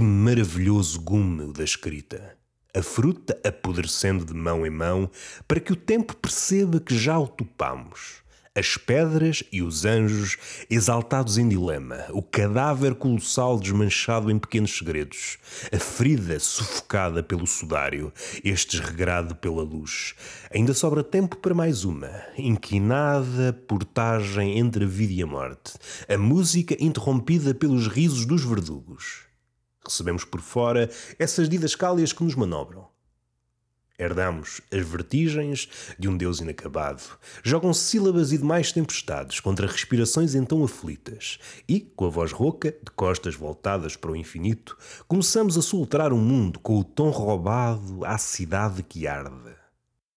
Que maravilhoso gume da escrita! A fruta apodrecendo de mão em mão para que o tempo perceba que já o topamos. As pedras e os anjos exaltados em dilema, o cadáver colossal desmanchado em pequenos segredos, a ferida sufocada pelo sudário, este esregrado pela luz. Ainda sobra tempo para mais uma, inquinada portagem entre a vida e a morte, a música interrompida pelos risos dos verdugos. Recebemos por fora essas didascálias que nos manobram. Herdamos as vertigens de um Deus inacabado. Jogam sílabas e demais tempestades contra respirações então aflitas. E, com a voz rouca, de costas voltadas para o infinito, começamos a soltar o mundo com o tom roubado à cidade que arde.